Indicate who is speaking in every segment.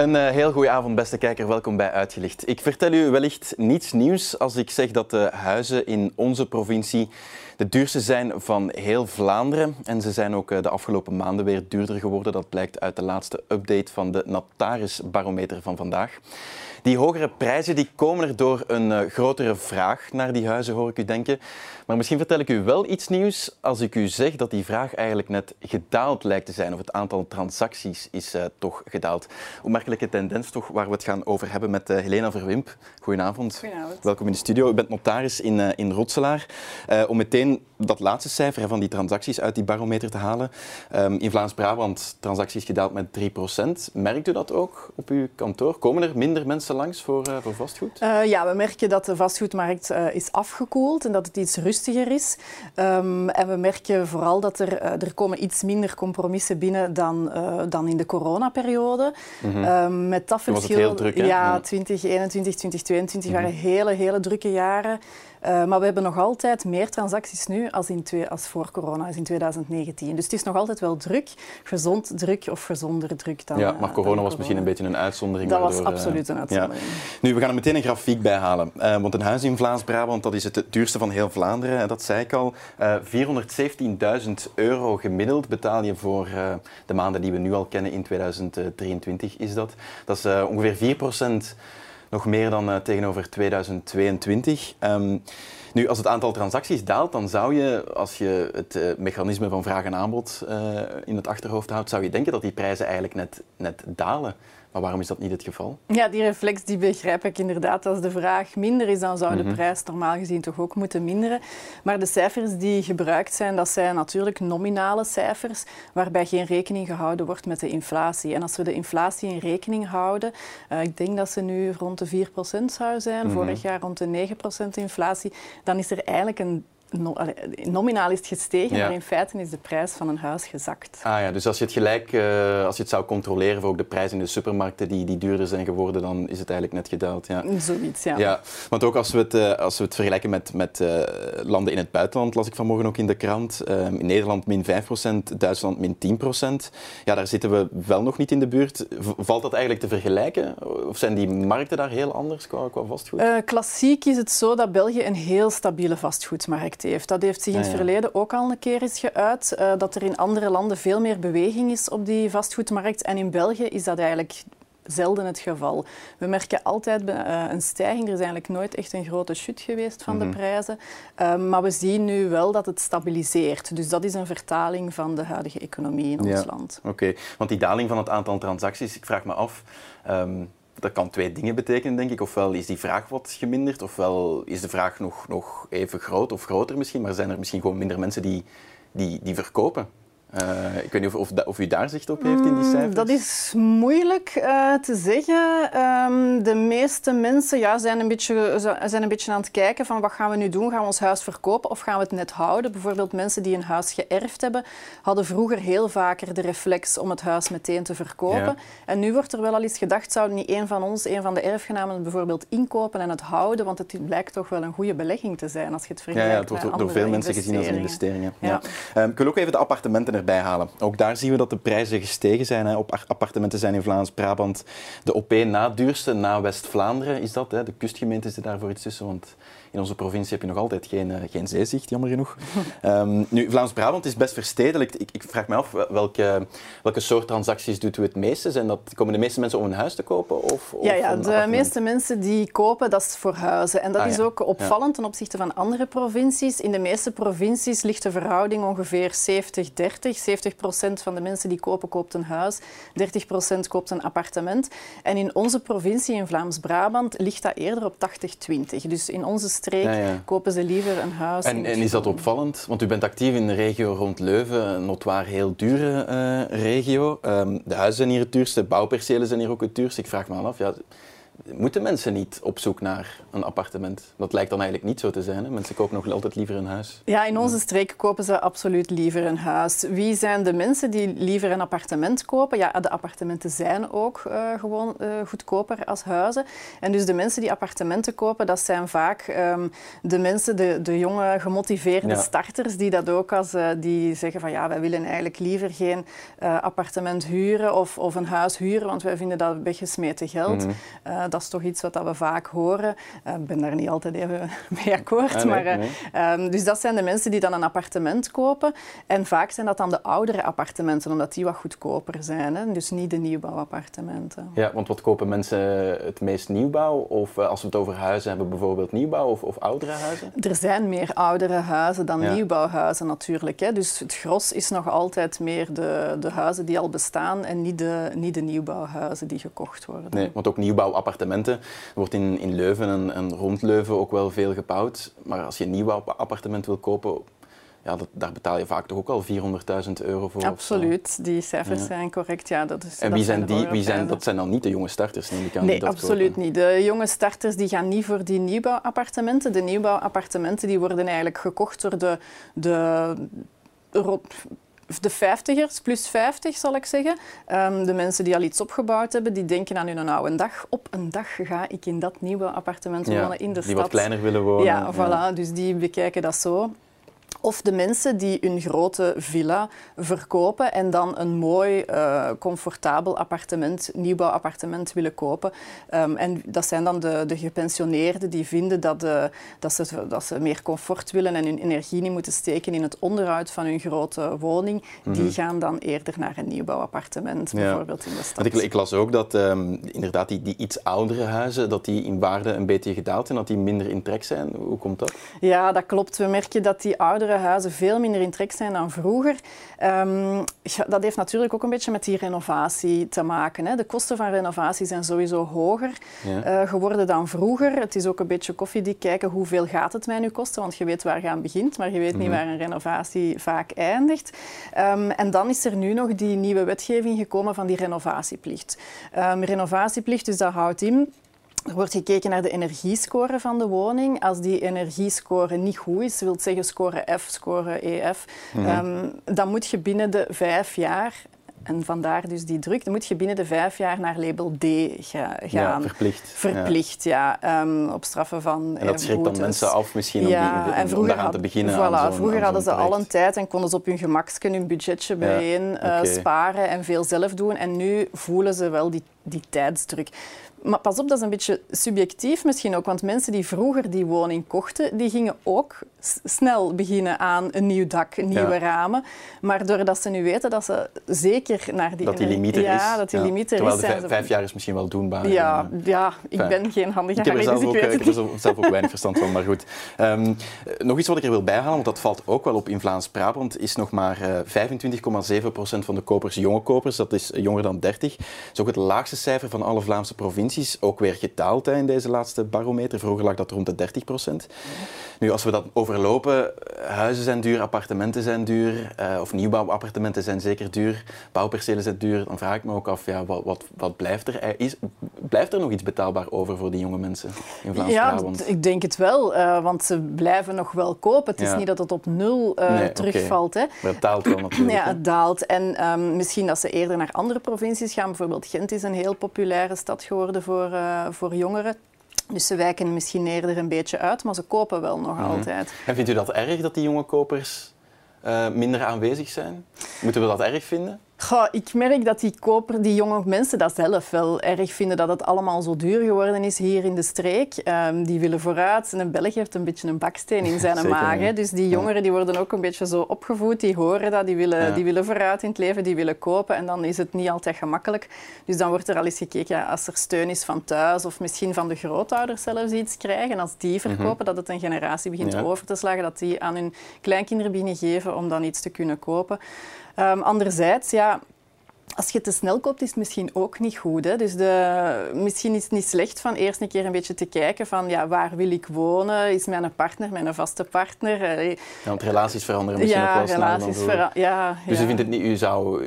Speaker 1: Een uh, heel goede avond, beste kijker. Welkom bij Uitgelicht. Ik vertel u wellicht niets nieuws als ik zeg dat de huizen in onze provincie de duurste zijn van heel Vlaanderen. En ze zijn ook uh, de afgelopen maanden weer duurder geworden. Dat blijkt uit de laatste update van de notarisbarometer van vandaag. Die hogere prijzen die komen er door een uh, grotere vraag naar die huizen, hoor ik u denken. Maar misschien vertel ik u wel iets nieuws als ik u zeg dat die vraag eigenlijk net gedaald lijkt te zijn. Of het aantal transacties is uh, toch gedaald. Opmerkelijke tendens toch waar we het gaan over hebben met uh, Helena Verwimp. Goedenavond.
Speaker 2: Goedenavond.
Speaker 1: Welkom in de studio. U bent notaris in, uh, in Rotselaar. om meteen dat laatste cijfer van die transacties uit die barometer te halen. Um, in Vlaams-Brabant transacties gedaald met 3%. Merkt u dat ook op uw kantoor? Komen er minder mensen langs voor, voor vastgoed?
Speaker 2: ja, we merken dat de vastgoedmarkt is afgekoeld en dat het iets rustiger is. Um, en we merken vooral dat er, er komen iets minder compromissen binnen dan, dan in de coronaperiode.
Speaker 1: Mm -hmm.
Speaker 2: met dat
Speaker 1: verschil... Was het heel druk, hè?
Speaker 2: Ja, 2021, 2022 mm -hmm. waren hele, hele drukke jaren. Uh, maar we hebben nog altijd meer transacties nu als, in twee, als voor corona, als in 2019. Dus het is nog altijd wel druk, gezond druk of gezonder druk dan
Speaker 1: Ja, maar corona was misschien een beetje een uitzondering.
Speaker 2: Dat
Speaker 1: waardoor,
Speaker 2: was absoluut een uitzondering.
Speaker 1: Ja. Nu, we gaan er meteen een grafiek bij halen. Want een huis in Vlaams-Brabant, dat is het duurste van heel Vlaanderen. Dat zei ik al. Uh, 417.000 euro gemiddeld betaal je voor de maanden die we nu al kennen in 2023 is dat. Dat is ongeveer 4 procent nog meer dan uh, tegenover 2022. Um, nu, als het aantal transacties daalt, dan zou je, als je het uh, mechanisme van vraag en aanbod uh, in het achterhoofd houdt, zou je denken dat die prijzen eigenlijk net, net dalen. Maar waarom is dat niet het geval?
Speaker 2: Ja, die reflex die begrijp ik inderdaad. Als de vraag minder is, dan zou de
Speaker 1: Mhm.
Speaker 2: prijs normaal gezien toch ook moeten minderen. Maar de cijfers die gebruikt zijn, dat zijn natuurlijk nominale cijfers, waarbij geen rekening gehouden wordt met de inflatie. En als we de inflatie in rekening houden, uh, ik denk dat ze nu rond de 4% zou zijn,
Speaker 1: Mhm.
Speaker 2: vorig jaar rond de 9% inflatie, dan is er eigenlijk een No, nominaal is het gestegen,
Speaker 1: Ja.
Speaker 2: maar in feite is de prijs van een huis gezakt.
Speaker 1: Ah ja, dus als je het gelijk, uh, als je het zou controleren voor ook de prijzen in de supermarkten die, die duurder zijn geworden, dan is het eigenlijk net gedaald. Ja.
Speaker 2: Zoiets, ja.
Speaker 1: ja. Want ook als we het, uh, als we het vergelijken met, met uh, landen in het buitenland, las ik vanmorgen ook in de krant. in Nederland min 5%, Duitsland min 10%. Ja, daar zitten we wel nog niet in de buurt. Valt dat eigenlijk te vergelijken? Of zijn die markten daar heel anders qua, qua vastgoed?
Speaker 2: klassiek is het zo dat België een heel stabiele vastgoedmarkt heeft. Dat heeft zich in het
Speaker 1: ja.
Speaker 2: verleden ook al een keer eens geuit. Uh, dat er in andere landen veel meer beweging is op die vastgoedmarkt. En in België is dat eigenlijk zelden het geval. We merken altijd uh, een stijging. Er is eigenlijk nooit echt een grote chute geweest van
Speaker 1: Mhm.
Speaker 2: de prijzen. Uh, maar we zien nu wel dat het stabiliseert. Dus dat is een vertaling van de huidige economie in
Speaker 1: Ja.
Speaker 2: ons land.
Speaker 1: Oké, okay. want die daling van het aantal transacties, ik vraag me af... Um, dat kan twee dingen betekenen, denk ik. Ofwel is die vraag wat geminderd, ofwel is de vraag nog, nog even groot of groter misschien, maar zijn er misschien gewoon minder mensen die, die, die verkopen? Uh, ik weet niet of, of, of, u daar zicht op heeft in die cijfers?
Speaker 2: Dat is moeilijk uh, te zeggen. Um, de meeste mensen ja, zijn, een beetje, zijn een beetje aan het kijken van wat gaan we nu doen? Gaan we ons huis verkopen of gaan we het net houden? Bijvoorbeeld mensen die een huis geërfd hebben, hadden vroeger heel vaker de reflex om het huis meteen te verkopen.
Speaker 1: Ja.
Speaker 2: En nu wordt er wel al eens gedacht, zou niet een van ons, een van de erfgenamen, het bijvoorbeeld inkopen en het houden? Want het blijkt toch wel een goede belegging te zijn als je het vergelijkt
Speaker 1: ja, ja, het wordt
Speaker 2: met
Speaker 1: door veel mensen gezien als een investering. Ja.
Speaker 2: Ja.
Speaker 1: Ja. Um, ik wil ook even de appartementen Ook daar zien we dat de prijzen gestegen zijn. Hè. Op appartementen zijn in Vlaams-Brabant de op na duurste, na West-Vlaanderen is dat. Hè. De kustgemeenten zitten daarvoor iets tussen, want in onze provincie heb je nog altijd geen, uh, geen zeezicht, jammer genoeg. um, nu, Vlaams-Brabant is best verstedelijkt. Ik, ik, vraag me af, welke, welke soort transacties doet u het meeste? Zijn dat, komen de meeste mensen om een huis te kopen? Of,
Speaker 2: ja,
Speaker 1: of
Speaker 2: ja de meeste mensen die kopen, dat is voor huizen. En dat
Speaker 1: ah,
Speaker 2: is
Speaker 1: ja.
Speaker 2: ook opvallend ten opzichte van andere provincies. In de meeste provincies ligt de verhouding ongeveer 70-30. 70 procent van de mensen die kopen, koopt een huis. 30 procent koopt een appartement. En in onze provincie, in Vlaams-Brabant, ligt dat eerder op 80-20. Dus in onze streek
Speaker 1: Ja, ja.
Speaker 2: kopen ze liever een huis.
Speaker 1: En, en is dat opvallend? Want u bent actief in de regio rond Leuven, een notwaar heel dure uh, regio. Um, de huizen zijn hier het duurste, bouwpercelen zijn hier ook het duurste. Ik vraag me af, ja, moeten mensen niet op zoek naar een appartement? Dat lijkt dan eigenlijk niet zo te zijn. Hè? Mensen kopen nog altijd liever een huis.
Speaker 2: Ja, in onze streek kopen ze absoluut liever een huis. Wie zijn de mensen die liever een appartement kopen? Ja, de appartementen zijn ook uh, gewoon uh, goedkoper als huizen. En dus de mensen die appartementen kopen, dat zijn vaak um, de mensen, de, de jonge gemotiveerde ja. starters, die dat ook als uh, die zeggen van ja, wij willen eigenlijk liever geen appartement huren of, of een huis huren, want wij vinden dat weggesmeten geld. Mm -hmm dat is toch iets wat we vaak horen. Eh, ik ben daar niet altijd even mee akkoord. Ah, maar, eh, ehm, dus dat zijn de mensen die dan een appartement kopen. En vaak zijn dat dan de oudere appartementen, omdat die wat goedkoper zijn. Hè? Dus niet de nieuwbouwappartementen.
Speaker 1: Ja, want wat kopen mensen het meest nieuwbouw? Of eh, als we het over huizen hebben, bijvoorbeeld nieuwbouw of, of oudere huizen?
Speaker 2: Er zijn meer oudere huizen dan nieuwbouwhuizen natuurlijk. Hè? Dus het gros is nog altijd meer de, de huizen die al bestaan en niet de, niet de nieuwbouwhuizen die gekocht worden.
Speaker 1: Nee, want ook nieuwbouwappartementen er wordt in, in Leuven en, en rond Leuven ook wel veel gebouwd. Maar als je een nieuw appartement wil kopen, ja, dat, daar betaal je vaak toch ook al 400.000 euro voor.
Speaker 2: Absoluut, die cijfers zijn correct. Ja, dat is,
Speaker 1: en wie zijn, die? Wie zijn, dat zijn dan niet de jonge starters, neem ik aan?
Speaker 2: Nee, absoluut niet. De jonge starters die gaan niet voor die nieuwbouwappartementen. De nieuwbouwappartementen die worden eigenlijk gekocht door de, de de vijftigers, plus 50 zal ik zeggen. Um, de mensen die al iets opgebouwd hebben, die denken aan hun oude dag. Op een dag ga ik in dat nieuwe appartement wonen in de
Speaker 1: die
Speaker 2: stad.
Speaker 1: Die wat kleiner willen wonen.
Speaker 2: Ja, voilà. Dus die bekijken dat zo. Of de mensen die hun grote villa verkopen en dan een mooi, uh, comfortabel appartement, nieuwbouwappartement willen kopen. Um, en dat zijn dan de, de gepensioneerden die vinden dat, de, dat, ze, dat ze meer comfort willen en hun energie niet moeten steken in het onderhoud van hun grote woning. Die mhm. gaan dan eerder naar een nieuwbouwappartement, bijvoorbeeld in de stad.
Speaker 1: Ik, ik, las ook dat um, inderdaad die, die iets oudere huizen, dat die in waarde een beetje gedaald zijn, dat die minder in trek zijn. Hoe komt dat?
Speaker 2: Ja, dat klopt. We merken dat die oudere huizen veel minder in trek zijn dan vroeger. Um, dat heeft natuurlijk ook een beetje met die renovatie te maken. Hè. De kosten van renovatie zijn sowieso hoger ja. uh, geworden dan vroeger. Het is ook een beetje koffiedik kijken hoeveel gaat het mij nu kosten, want je weet waar je aan begint, maar je weet niet mhm. waar een renovatie vaak eindigt. Um, en dan is er nu nog die nieuwe wetgeving gekomen van die renovatieplicht. Um, renovatieplicht, dus dat houdt in er wordt gekeken naar de energiescore van de woning. Als die energiescore niet goed is, wil zeggen score F, score EF, mm um, dan moet je binnen de vijf jaar en vandaar dus die druk. Dan moet je binnen de vijf jaar naar label D ga, gaan. Ja,
Speaker 1: verplicht.
Speaker 2: Verplicht, ja. ja um, op straffen van
Speaker 1: En dat schrikt dan mensen af misschien ja, om, die, om, om aan te beginnen.
Speaker 2: Voilà, vroeger hadden ze al een tijd en konden ze op hun gemakje hun budgetje bijeen ja, okay. uh, sparen en veel zelf doen. En nu voelen ze wel die, die tijdsdruk. Maar pas op, dat is een beetje subjectief misschien ook. Want mensen die vroeger die woning kochten, die gingen ook snel beginnen aan een nieuw dak, nieuwe ramen. Maar doordat ze nu weten dat ze zeker naar die...
Speaker 1: Dat die limiet
Speaker 2: ja, is. dat die ja. limiet er
Speaker 1: Terwijl
Speaker 2: is.
Speaker 1: Terwijl vijf jaar is misschien wel doenbaar.
Speaker 2: Ja, ja ik ben geen handige
Speaker 1: ik zelf, ook, ik heb er zelf ook weinig verstand van, maar goed. Um, nog iets wat ik er wil bijhalen, want dat valt ook wel op in Vlaams-Brabant, is nog maar uh, eh, 25,7% van de kopers jonge kopers. Dat is jonger dan 30. Dat is ook het laagste cijfer van alle Vlaamse provincies ook weer gedaald hè, in deze laatste barometer. Vroeger lag dat rond de 30 procent. Nu, als we dat overlopen, huizen zijn duur, appartementen zijn duur, uh, of nieuwbouwappartementen zijn zeker duur, bouwpercelen zijn duur, dan vraag ik me ook af, ja, wat, wat, wat blijft er? Eh, is, blijft er nog iets betaalbaar over voor die jonge mensen in Vlaams-Brabant?
Speaker 2: Ja, ik denk het wel, uh, want ze blijven nog wel kopen. Het is niet dat het op nul uh, nee, terugvalt. Okay. Hè.
Speaker 1: Maar het daalt wel natuurlijk.
Speaker 2: Ja, het daalt. En um, misschien dat ze eerder naar andere provincies gaan. Bijvoorbeeld Gent is een heel populaire stad geworden voor, uh, voor jongeren. Dus ze wijken misschien eerder een beetje uit, maar ze kopen wel nog mm -hmm. altijd.
Speaker 1: En vindt u dat erg dat die jonge kopers uh, minder aanwezig zijn? Moeten we dat erg vinden?
Speaker 2: Goh, ik merk dat die koper, die jonge mensen dat zelf wel erg vinden, dat het allemaal zo duur geworden is hier in de streek. Um, die willen vooruit. En een Belg heeft een beetje een baksteen in zijn maag. Dus die jongeren die worden ook een beetje zo opgevoed, die horen dat, die willen, ja. die willen vooruit in het leven, die willen kopen. En dan is het niet altijd gemakkelijk. Dus dan wordt er al eens gekeken, ja, als er steun is van thuis of misschien van de grootouders zelfs iets krijgen, als die verkopen, mm -hmm. dat het een generatie begint over te slagen, dat die aan hun kleinkinderen beginnen geven om dan iets te kunnen kopen. Um, anderzijds, ja, als je te snel koopt, is het misschien ook niet goed. Hè? Dus de, misschien is het niet slecht van eerst een keer een beetje te kijken van ja, waar wil ik wonen? Is mijn partner, mijn vaste partner?
Speaker 1: Ja, want relaties veranderen misschien
Speaker 2: ja,
Speaker 1: ook wel
Speaker 2: relaties
Speaker 1: sneller
Speaker 2: ja,
Speaker 1: Dus
Speaker 2: ja.
Speaker 1: u vindt het niet, u zou,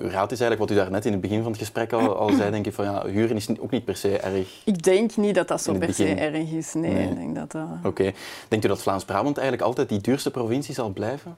Speaker 1: raad is eigenlijk wat u daarnet in het begin van het gesprek al, al zei, denk ik van ja, huren is ook niet per se erg.
Speaker 2: Ik denk niet dat dat zo per se erg is. Nee,
Speaker 1: Nee.
Speaker 2: ik denk dat dat...
Speaker 1: Oké. Denkt u dat Vlaams-Brabant eigenlijk altijd die duurste provincie zal blijven?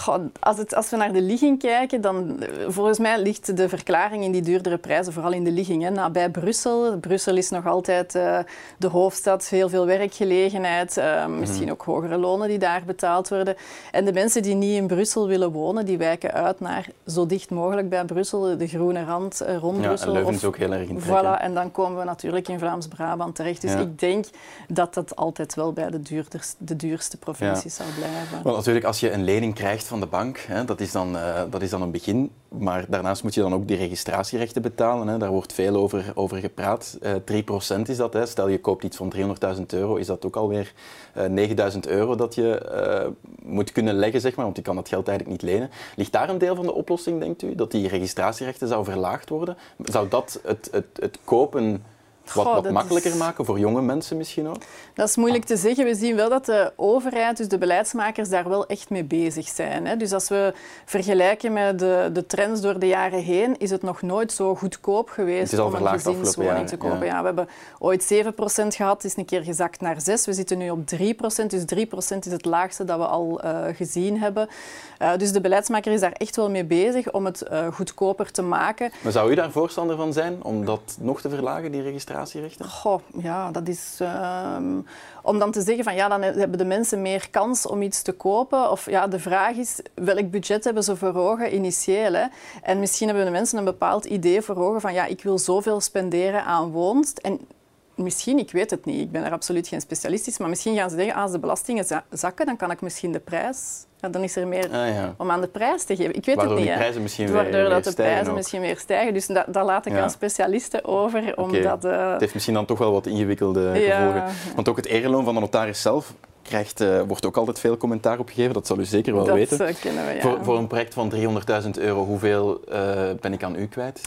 Speaker 2: Goh, als, het, als we naar de ligging kijken, dan eh, volgens mij ligt de verklaring in die duurdere prijzen vooral in de ligging. Hè. Nabij Brussel. Brussel is nog altijd eh, de hoofdstad, heel veel werkgelegenheid, eh, misschien ook hogere lonen die daar betaald worden. En de mensen die niet in Brussel willen wonen, die wijken uit naar zo dicht mogelijk bij Brussel, de groene rand rond
Speaker 1: Ja,
Speaker 2: Brussel.
Speaker 1: en Leuven
Speaker 2: of-
Speaker 1: is ook heel erg in trek?
Speaker 2: Voilà, en dan komen we natuurlijk in Vlaams-Brabant terecht. Dus
Speaker 1: Ja.
Speaker 2: ik denk dat dat altijd wel bij de, duurders, de duurste provincies zal blijven.
Speaker 1: Want natuurlijk, als je een lening krijgt van de bank, hè, dat, is dan, eh, dat is dan een begin. Maar daarnaast moet je dan ook die registratierechten betalen. Hè. Daar wordt veel over, over gepraat. Eh 3% is dat. Hè. Stel je koopt iets van 300.000 euro, is dat ook alweer eh 9.000 euro dat je moet kunnen leggen, zeg maar, want je kan dat geld eigenlijk niet lenen. Ligt daar een deel van de oplossing, denkt u? Dat die registratierechten zou verlaagd worden? Zou dat het, het, het kopen
Speaker 2: Goh,
Speaker 1: wat makkelijker
Speaker 2: is-
Speaker 1: maken voor jonge mensen misschien ook?
Speaker 2: Dat is moeilijk te zeggen. We zien wel dat de overheid, dus de beleidsmakers, daar wel echt mee bezig zijn. Hè. Dus als we vergelijken met de, de trends door de jaren heen, is het nog nooit zo goedkoop geweest om een gezinswoning te kopen.
Speaker 1: ja.
Speaker 2: Ja. we hebben ooit 7% gehad, het is een keer gezakt naar 6. We zitten nu op 3%, dus 3% is het laagste dat we al eh, gezien hebben. Eh, dus de beleidsmaker is daar echt wel mee bezig om het eh, goedkoper te maken.
Speaker 1: Maar zou u daar voorstander van zijn om dat nog te verlagen, die
Speaker 2: Goh, ja, dat is... ehm, om dan te zeggen van ja, dan hebben de mensen meer kans om iets te kopen. Of ja, de vraag is, welk budget hebben ze voor ogen initieel? Hè? En misschien hebben de mensen een bepaald idee voor ogen van ja, ik wil zoveel spenderen aan woonst. En misschien, ik weet het niet, ik ben er absoluut geen specialist in, maar misschien gaan ze zeggen, ah, als de belastingen za- zakken, dan kan ik misschien de prijs... Ja, dan is er meer
Speaker 1: Ah, ja.
Speaker 2: om aan de prijs te geven. Ik weet
Speaker 1: Waardoor
Speaker 2: het niet.
Speaker 1: prijzen misschien
Speaker 2: Waardoor
Speaker 1: weer
Speaker 2: dat de prijzen
Speaker 1: ook.
Speaker 2: misschien weer stijgen. Dus dat, dat laat ik
Speaker 1: Ja.
Speaker 2: aan specialisten over. Om
Speaker 1: Oké.
Speaker 2: dat, eh,
Speaker 1: Het heeft misschien dan toch wel wat ingewikkelde gevolgen. Want ook het ereloon van de notaris zelf krijgt, eh, wordt ook altijd veel commentaar op gegeven. Dat zal u zeker wel
Speaker 2: dat
Speaker 1: weten.
Speaker 2: eh, we, ja.
Speaker 1: Voor, voor een project van 300.000 euro, hoeveel ben ik aan u kwijt?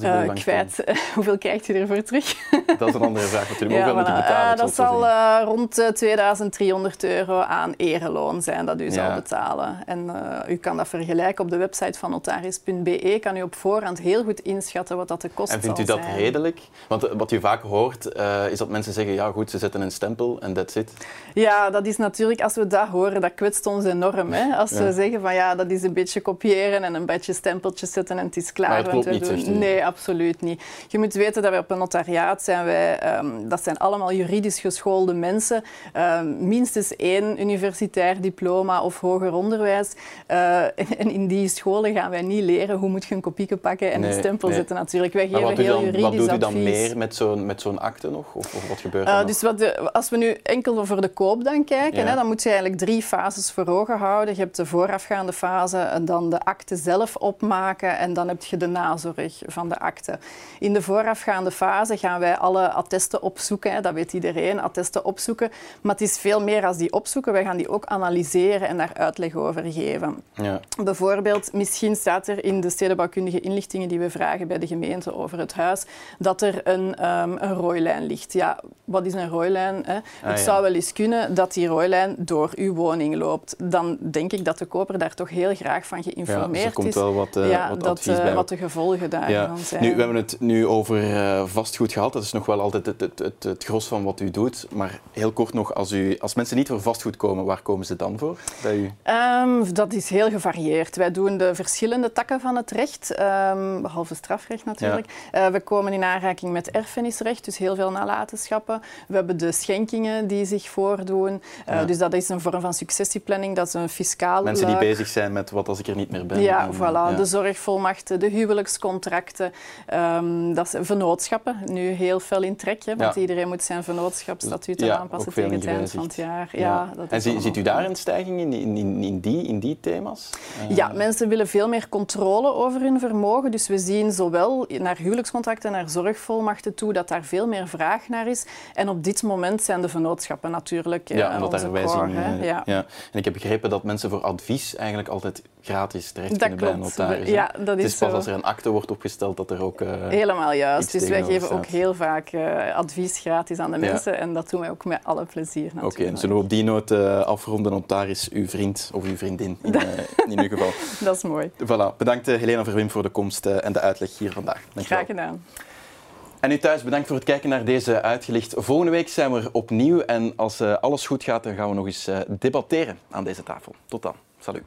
Speaker 2: Eh, kwijt. Hoeveel krijgt u ervoor terug?
Speaker 1: Dat is een andere vraag natuurlijk.
Speaker 2: Ja,
Speaker 1: hoeveel moet betalen?
Speaker 2: Eh, dat
Speaker 1: zal
Speaker 2: eh, rond eh, 2300 euro aan ereloon zijn dat u
Speaker 1: Ja.
Speaker 2: zal betalen. En eh, u kan dat vergelijken op de website van notaris.be. Kan u op voorhand heel goed inschatten wat dat de kost
Speaker 1: En vindt u dat
Speaker 2: zijn.
Speaker 1: redelijk? Want eh, wat u vaak hoort, eh, is dat mensen zeggen, ja goed, ze zetten een stempel en that's it.
Speaker 2: Ja, dat is natuurlijk, als we dat horen, dat kwetst ons enorm. Hè? Als
Speaker 1: Ja.
Speaker 2: we zeggen van ja, dat is een beetje kopiëren en een beetje stempeltjes zetten en het is klaar.
Speaker 1: Maar het klopt niet,
Speaker 2: doen-
Speaker 1: u?
Speaker 2: Nee, absoluut niet. Je moet weten dat wij op een notariaat zijn. Wij, ehm, dat zijn allemaal juridisch geschoolde mensen. Ehm, minstens één universitair diploma of hoger onderwijs. Eh, en in die scholen gaan wij niet leren hoe moet je een kopieke pakken en
Speaker 1: Nee,
Speaker 2: een stempel
Speaker 1: nee.
Speaker 2: zetten natuurlijk. Wij geven heel
Speaker 1: dan,
Speaker 2: juridisch
Speaker 1: wat doet u dan
Speaker 2: advies.
Speaker 1: meer met zo'n met zo'n akte nog? Of, of wat gebeurt er
Speaker 2: Uh, dus wat de, als we nu enkel voor de koop dan kijken,
Speaker 1: Ja.
Speaker 2: hè, dan moet je eigenlijk drie fases voor ogen houden. Je hebt de voorafgaande fase en dan de akte zelf opmaken en dan heb je de nazorg van de akte. In de voorafgaande fase gaan wij alle attesten opzoeken, hè, dat weet iedereen, attesten opzoeken. Maar het is veel meer als die opzoeken, wij gaan die ook analyseren en daar uitleg over geven.
Speaker 1: Ja.
Speaker 2: Bijvoorbeeld, misschien staat er in de stedenbouwkundige inlichtingen die we vragen bij de gemeente over het huis, dat er een, ehm, een rooilijn ligt. Ja, wat is een rooilijn? Hè? het
Speaker 1: Ah, ja.
Speaker 2: zou wel eens kunnen dat die rooilijn door uw woning loopt. Dan denk ik dat de koper daar toch heel graag van
Speaker 1: Ja,
Speaker 2: geïnformeerd
Speaker 1: dus er komt
Speaker 2: is.
Speaker 1: wel wat, eh,
Speaker 2: ja,
Speaker 1: wat
Speaker 2: dat, eh,
Speaker 1: bij.
Speaker 2: wat de gevolgen daarvan
Speaker 1: Ja. Nu, we hebben het nu over eh, vastgoed gehad. Dat is nog wel altijd het, het, het, het gros van wat u doet. Maar heel kort nog, als, u, als mensen niet voor vastgoed komen, waar komen ze dan voor bij u?
Speaker 2: Ehm, dat is heel gevarieerd. Wij doen de verschillende takken van het recht, ehm, behalve strafrecht natuurlijk. Eh, we komen in aanraking met erfenisrecht, dus heel veel nalatenschappen. We hebben de schenkingen die zich voordoen. Eh,
Speaker 1: Ja.
Speaker 2: Dus dat is een vorm van successieplanning, dat is een fiscaal
Speaker 1: Mensen die
Speaker 2: luik.
Speaker 1: bezig zijn met wat als ik er niet meer ben.
Speaker 2: Ja,
Speaker 1: En,
Speaker 2: voilà.
Speaker 1: ja.
Speaker 2: De zorgvolmachten, de huwelijkscontracten. Um, dat is vennootschappen, nu heel veel in trek, hè, want iedereen moet zijn vennootschapsstatuut aanpassen tegen het eind van het jaar. Ja.
Speaker 1: dat en ziet u daar een stijging in, in, in, die, in die thema's?
Speaker 2: Ja, mensen willen veel meer controle over hun vermogen. Dus we zien zowel naar huwelijkscontracten, naar zorgvolmachten toe, dat daar veel meer vraag naar is. En op dit moment zijn de vennootschappen natuurlijk
Speaker 1: ja, onze core. Uh, ja. ja. En ik heb begrepen dat mensen voor advies eigenlijk altijd gratis terecht dat kunnen klopt. bij een notaris. Ja, dat is Het is pas als er een akte wordt opgesteld dat er ook uh,
Speaker 2: Helemaal juist. Dus wij geven ook heel vaak uh, advies gratis aan de mensen. En dat doen wij ook met alle plezier natuurlijk.
Speaker 1: Oké, okay, zullen we op die noot afronden. Notaris, uw vriend of uw vriendin in, in uw geval.
Speaker 2: dat is mooi.
Speaker 1: Voilà. Bedankt Helena Verwim voor de komst en de uitleg hier vandaag.
Speaker 2: Graag gedaan.
Speaker 1: En u thuis, bedankt voor het kijken naar deze uitgelicht. Volgende week zijn we er opnieuw en als alles goed gaat, dan gaan we nog eens debatteren aan deze tafel. Tot dan. Salut.